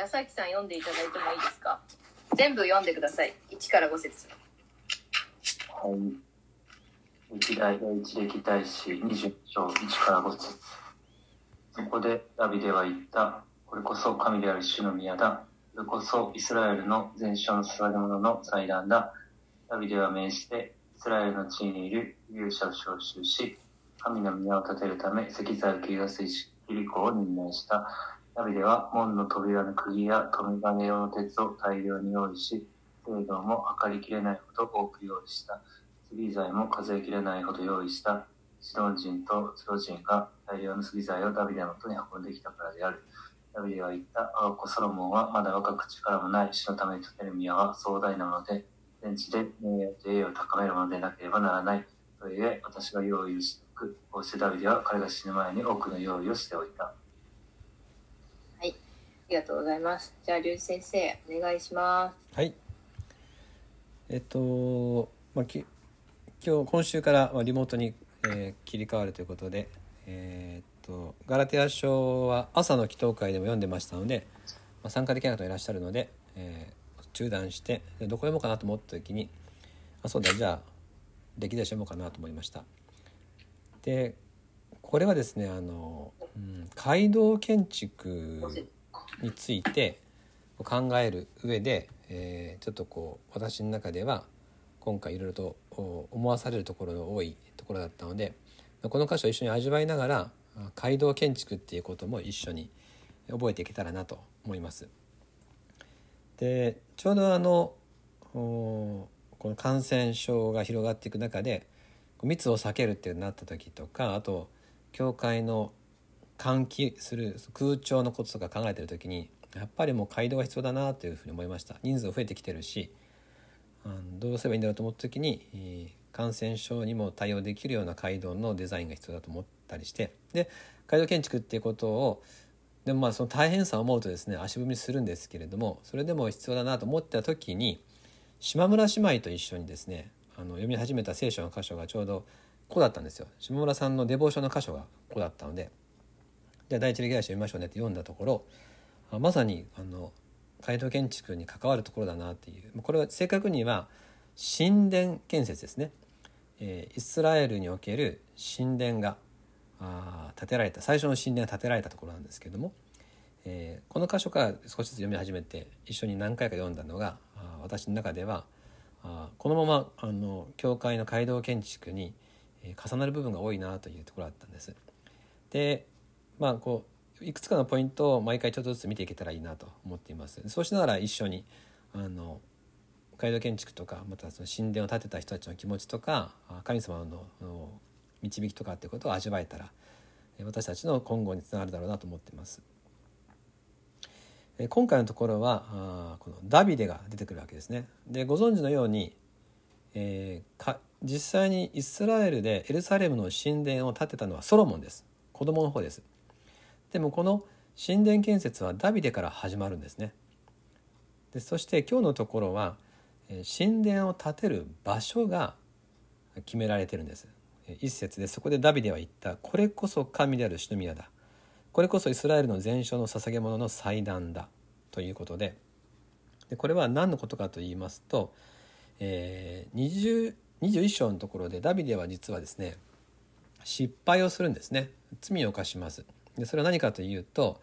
矢崎さん読んでいただいてもいいですか？全部読んでください。1から5節。はい。歴代第一歴代史20章1から5節そこでダビデは言った。これこそ神である主の宮だ。これこそイスラエルの全焼の捧げ物の祭壇だ。ダビデは命じて、イスラエルの地にいる勇者を召集し、神の宮を建てるため石材を切り出す石キリコを任命した。ダビデは門の扉の釘や留め金用の鉄を大量に用意し、精度も測りきれないほど多く用意した。杉材も数えきれないほど用意した。シドン人とツロ人が大量の杉材をダビデの元に運んできたからである。ダビデは言った。あ子ソロモンはまだ若く力もない主のために建てる宮は壮大なので、全地で名誉と栄誉を高めるものでなければならない。とゆえ、私が用意をしておく。こうしてダビデは彼が死ぬ前に多くの用意をしておいた。ありがとうございます。じゃあ、龍二先生、お願いします。はい。えっと、まあ、き今日今週からリモートに、えー切り替わるということで、えーっとガラテヤ書は朝の祈祷会でも読んでましたので、まあ、参加できない方いらっしゃるので、えー中断してどこ読もうかなと思った時にあそうだじゃあ歴代書読もうかなと思いました。でこれはですねあの、うん、街道建築について考える上で、えーちょっとこう私の中では今回いろいろと思わされるところが多いところだったのでこの箇所を一緒に味わいながら街道建築っていうことも一緒に覚えていけたらなと思います。でちょうどあのこの感染症が広がっていく中で密を避けるっていうなった時とかあと教会の換気する空調のこととか考えてる時にやっぱりもう街道が必要だなというふうに思いました。人数増えてきてるしどうすればいいんだろうと思った時に感染症にも対応できるような街道のデザインが必要だと思ったりしてで街道建築っていうことをでもまあその大変さを思うとですね足踏みするんですけれどもそれでも必要だなと思った時に島村姉妹と一緒にですねあの読み始めた聖書の箇所がちょうどこうだったんですよ。島村さんのデボーションの箇所がこうだったのでじゃあ第一歴代史読みましょうねって読んだところあまさにあの街道建築に関わるところだなっていうこれは正確には神殿建設ですね、えーイスラエルにおける神殿があ建てられた最初の神殿が建てられたところなんですけども、えーこの箇所から少しずつ読み始めて一緒に何回か読んだのがあ私の中ではあこのままあの教会の街道建築に、重なる部分が多いなというところだったんです。でまあこういくつかのポイントを毎回ちょっとずつ見ていけたらいいなと思っています。そうしながら一緒にあの街道建築とかまたその神殿を建てた人たちの気持ちとか神様の導きとかっていうことを味わえたら私たちの今後につながるだろうなと思っています。今回のところはあこのダビデが出てくるわけですね。でご存知のように、えーか実際にイスラエルでエルサレムの神殿を建てたのはソロモンです子供の方ですでもこの神殿建設はダビデから始まるんですね。でそして今日のところは神殿を建てる場所が決められてるんです。一節。でそこでダビデは言った。これこそ神である主の宮だ。これこそイスラエルの全焼の捧げ物の祭壇だ。ということで。でこれは何のことかと言いますと、えー、20 21章のところでダビデは実はですね失敗をするんですね。罪を犯します。でそれは何かというと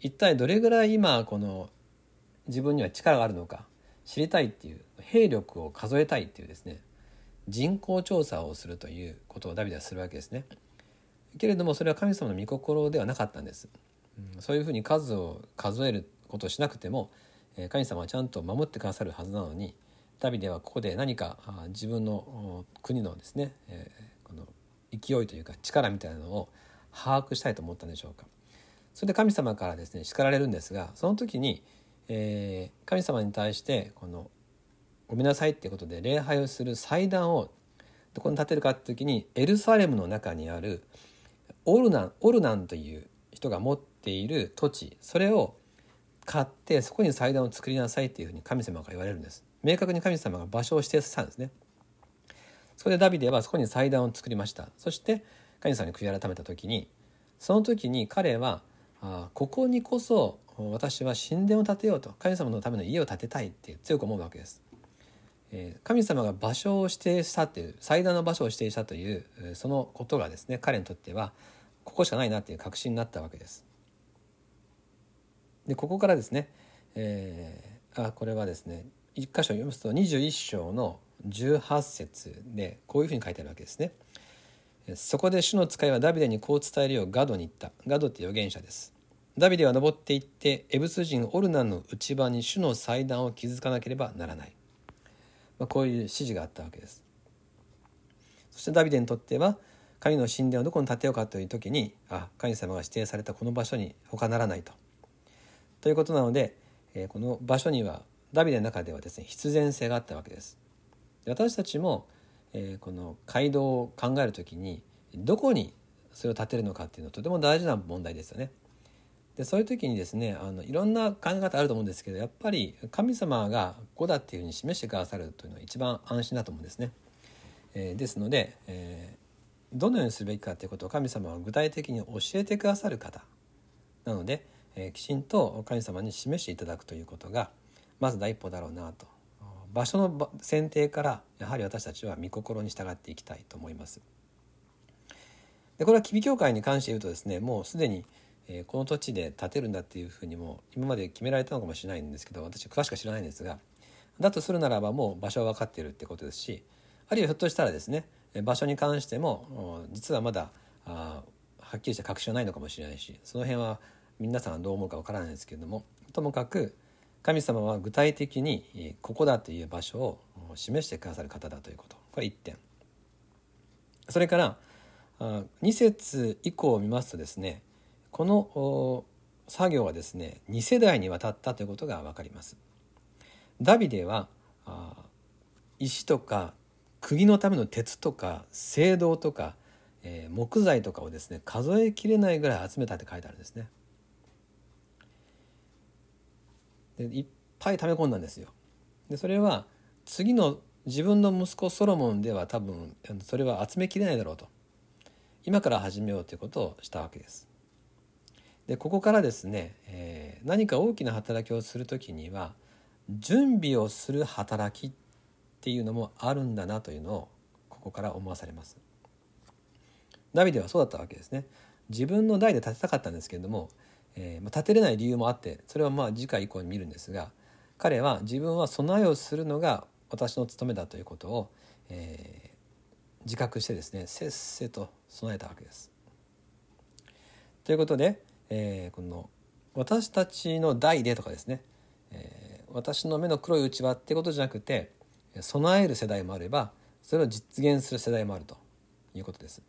一体どれぐらい今この自分には力があるのか知りたいっていう兵力を数えたいっていうですね人口調査をするということをダビデはするわけですね。けれどもそれは神様の御心ではなかったんです、そういうふうに数を数えることをしなくても神様はちゃんと守ってくださるはずなのにダビデはここで何か自分の国のですね、この勢いというか力みたいなのを把握したいと思ったんでしょうか。それで神様からですね叱られるんですがその時に、えー神様に対してこのごめんなさいっていうことで礼拝をする祭壇をどこに建てるかって時にエルサレムの中にあるオルナンオルナンという人が持っている土地それを買ってそこに祭壇を作りなさいっていうふうに神様が言われるんです。明確に神様が場所を指定させたんですね。そこでダビデはそこに祭壇を作りました。そして神様に悔い改めた時にその時に彼はあここにこそ私は神殿を建てようと神様のための家を建てたいって強く思うわけです。神様が場所を指定したという最大の場所を指定したというそのことがですね彼にとってはここしかないなっていう確信になったわけです。でここからですね、えー、あこれはですね一箇所読みますと21章の18節でこういうふうに書いてあるわけですね。そこで主の使いはダビデにこう伝えるようガドに言った。ガドって預言者です。ダビデは登っていってエブス人オルナンの内場に主の祭壇を築かなければならない。まあ、こういう指示があったわけです。そしてダビデにとっては神の神殿をどこに建てようかという時にあ神様が指定されたこの場所に他ならないと。ということなので、え、この場所にはダビデの中ではですね必然性があったわけです。私たちも、えー、この街道を考える時にどこにそれを建てるのかっていうのはとても大事な問題ですよね。でそういう時にですねあのいろんな考え方あると思うんですけどやっぱり神様が「子だっていうふうに示してくださるというのは一番安心だと思うんですね。えー、ですので、えー、どのようにするべきかということを神様は具体的に教えてくださる方なので、えー、きちんと神様に示していただくということがまず第一歩だろうなと場所の選定からやはり私たちは御心に従っていきたいと思います。でこれは吉備教会に関して言うとですねもうすでにこの土地で建てるんだっていうふうにも今まで決められたのかもしれないんですけど私詳しくは知らないんですがだとするならばもう場所は分かっているってことですしあるいはひょっとしたらですね場所に関しても実はまだあはっきりした確証はないのかもしれないしその辺は皆さんどう思うか分からないんですけれどもともかく神様は具体的にここだという場所を示してくださる方だということこれ1点それから2節以降を見ますとですねこの作業はですね2世代にわたったということが分かります。ダビデは石とか釘のための鉄とか青銅とか、え、木材とかをですね数えきれないぐらい集めたって書いてあるんですね。でいっぱい溜め込んだんですよ。でそれは次の自分の息子ソロモンでは多分それは集めきれないだろうと今から始めようということをしたわけです。でここからですね、えー、何か大きな働きをする時には準備をする働きっていうのもあるんだなというのをここから思わされます。ダビデはそうだったわけですね。自分の代で建てたかったんですけれども、えー、まあ、建てれない理由もあってそれはまあ次回以降に見るんですが彼は自分は備えをするのが私の務めだということを、えー、自覚してですねせっせと備えたわけです。ということでえー、この私たちの代でとかですね、えー、私の目の黒いうちわってことじゃなくて備える世代もあればそれを実現する世代もあるということです。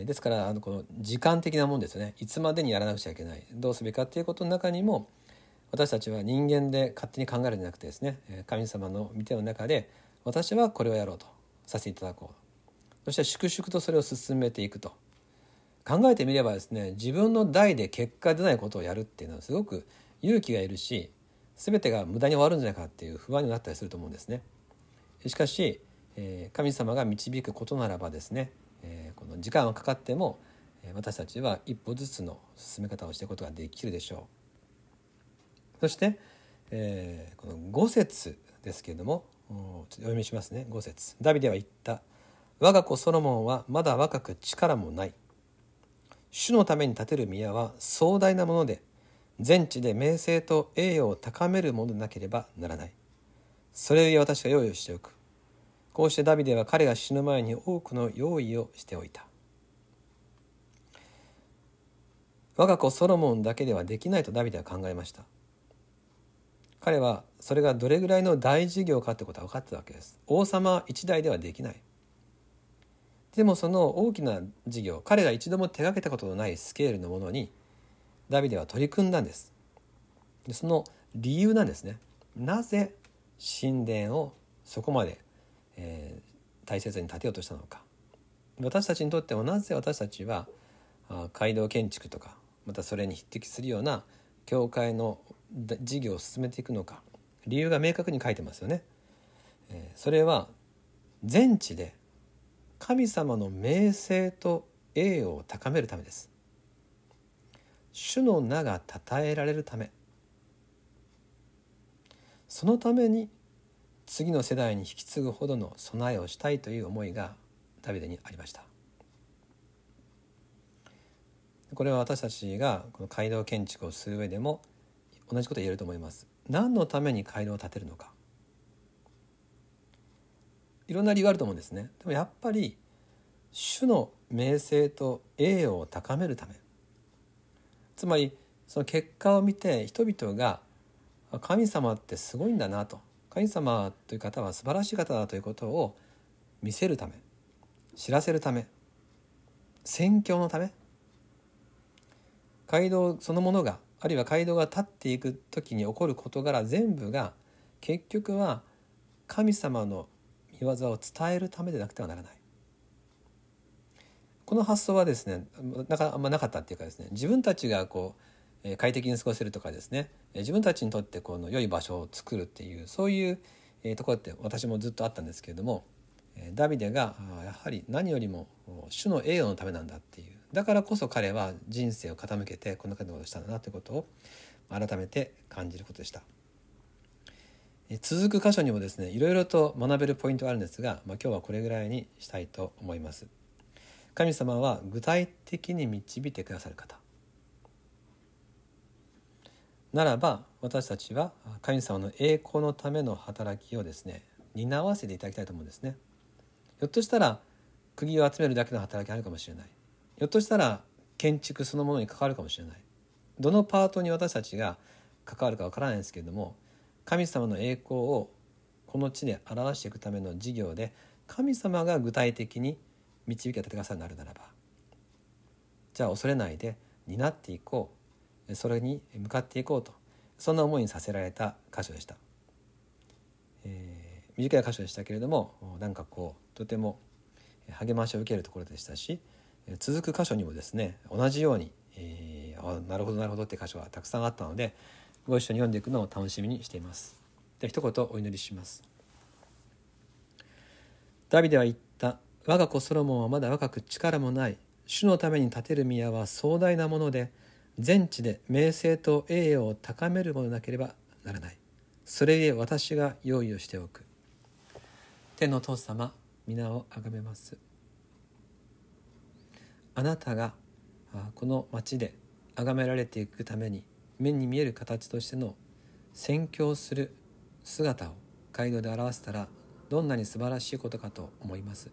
え、ですからあのこの時間的なもんですね。いつまでにやらなくちゃいけない。どうすべきかっていうことの中にも私たちは人間で勝手に考えるんじゃなくてですね神様の見ての中で私はこれをやろうとさせていただこう。そして粛々とそれを進めていくと。考えてみればですね自分の代で結果出ないことをやるっていうのはすごく勇気がいるし全てが無駄に終わるんじゃないかっていう不安になったりすると思うんですね。しかし、神様が導くことならばですね、え、この時間はかかっても私たちは一歩ずつの進め方をしていくことができるでしょう。そして、え、この5節ですけれどもお読みしますね。5節。ダビデは言った「我が子ソロモンはまだ若く力もない」主のために建てる宮は壮大なもので全地で名声と栄誉を高めるものでなければならない。それゆえ私が用意しておく。こうしてダビデは彼が死ぬ前に多くの用意をしておいた。我が子ソロモンだけではできないとダビデは考えました。彼はそれがどれぐらいの大事業かってことは分かってたわけです。王様一代ではできない。でもその大きな事業彼が一度も手がけたことのないスケールのものにダビデは取り組んだんです。その理由なんですね。なぜ神殿をそこまで、えー、大切に建てようとしたのか。私たちにとってもなぜ私たちは街道建築とかまたそれに匹敵するような教会の事業を進めていくのか理由が明確に書いてますよね。えー、それは全地で神様の名声と栄誉を高めるためです。主の名が称えられるため。そのために次の世代に引き継ぐほどの備えをしたいという思いがダビデにありました。これは私たちがこの街道建築をする上でも同じこと言えると思います。何のために街道を建てるのか。いろんな理由があると思うんですね。でもやっぱり主の名声と栄誉を高めるため。つまりその結果を見て人々が神様ってすごいんだなと。神様という方は素晴らしい方だということを見せるため知らせるため宣教のため街道そのものがあるいは街道が立っていく時に起こる事柄全部が結局は神様の御業を伝えるためでなくてはならない。この発想はですねなかあんまなかったっていうかですね自分たちがこう快適に過ごせるとかですね自分たちにとってこの良い場所を作るっていうそういうところって私もずっとあったんですけれどもダビデがやはり何よりも主の栄誉のためなんだっていうだからこそ彼は人生を傾けてこんな感じのことをしたんだなということを改めて感じることでした。続く箇所にもですねいろいろと学べるポイントがあるんですが、まあ、今日はこれぐらいにしたいと思います。神様は具体的に導いてくださる方ならば私たちは神様の栄光のための働きをですね担わせていただきたいと思うんですね。ひょっとしたら釘を集めるだけの働きがあるかもしれない。ひょっとしたら建築そのものに関わるかもしれない。どのパートに私たちが関わるかわからないですけれども神様の栄光をこの地で表していくための事業で神様が具体的に導き立てくださるなるならばじゃあ恐れないで担っていこう。それに向かっていこうとそんな思いにさせられた箇所でした、えー、短い箇所でしたけれどもなんかこうとても励ましを受けるところでしたし続く箇所にもですね同じように、えー、あなるほどなるほどって箇所がたくさんあったのでご一緒に読んでいくのを楽しみにしています。で一言お祈りします。ダビデは言った我が子ソロモンはまだ若く力もない主のために建てる宮は壮大なもので全地で名声と栄誉を高めるものなければならない。それゆえ私が用意をしておく。天の父様皆をあがめます。あなたがこの町で崇められていくために目に見える形としての宣教する姿を街道で表せたらどんなに素晴らしいことかと思います。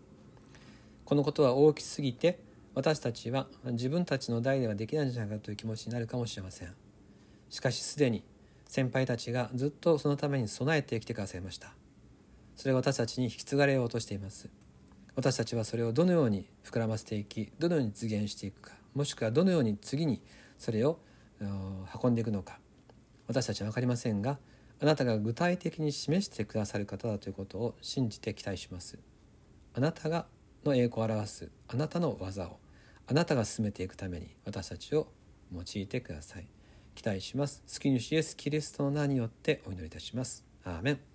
このことは大きすぎて私たちは自分たちの代ではできないんじゃないかという気持ちになるかもしれません。しかしすでに先輩たちがずっとそのために備えてきてくださいました。それが私たちに引き継がれようとしています。私たちはそれをどのように膨らませていきどのように実現していくかもしくはどのように次にそれを運んでいくのか。私たちは分かりませんがあなたが具体的に示してくださる方だということを信じて期待します。あなたがの栄光を表すあなたの技を。あなたが進めていくために私たちを用いてください。期待します。救い主イエスキリストの名によってお祈りいたします。アーメン。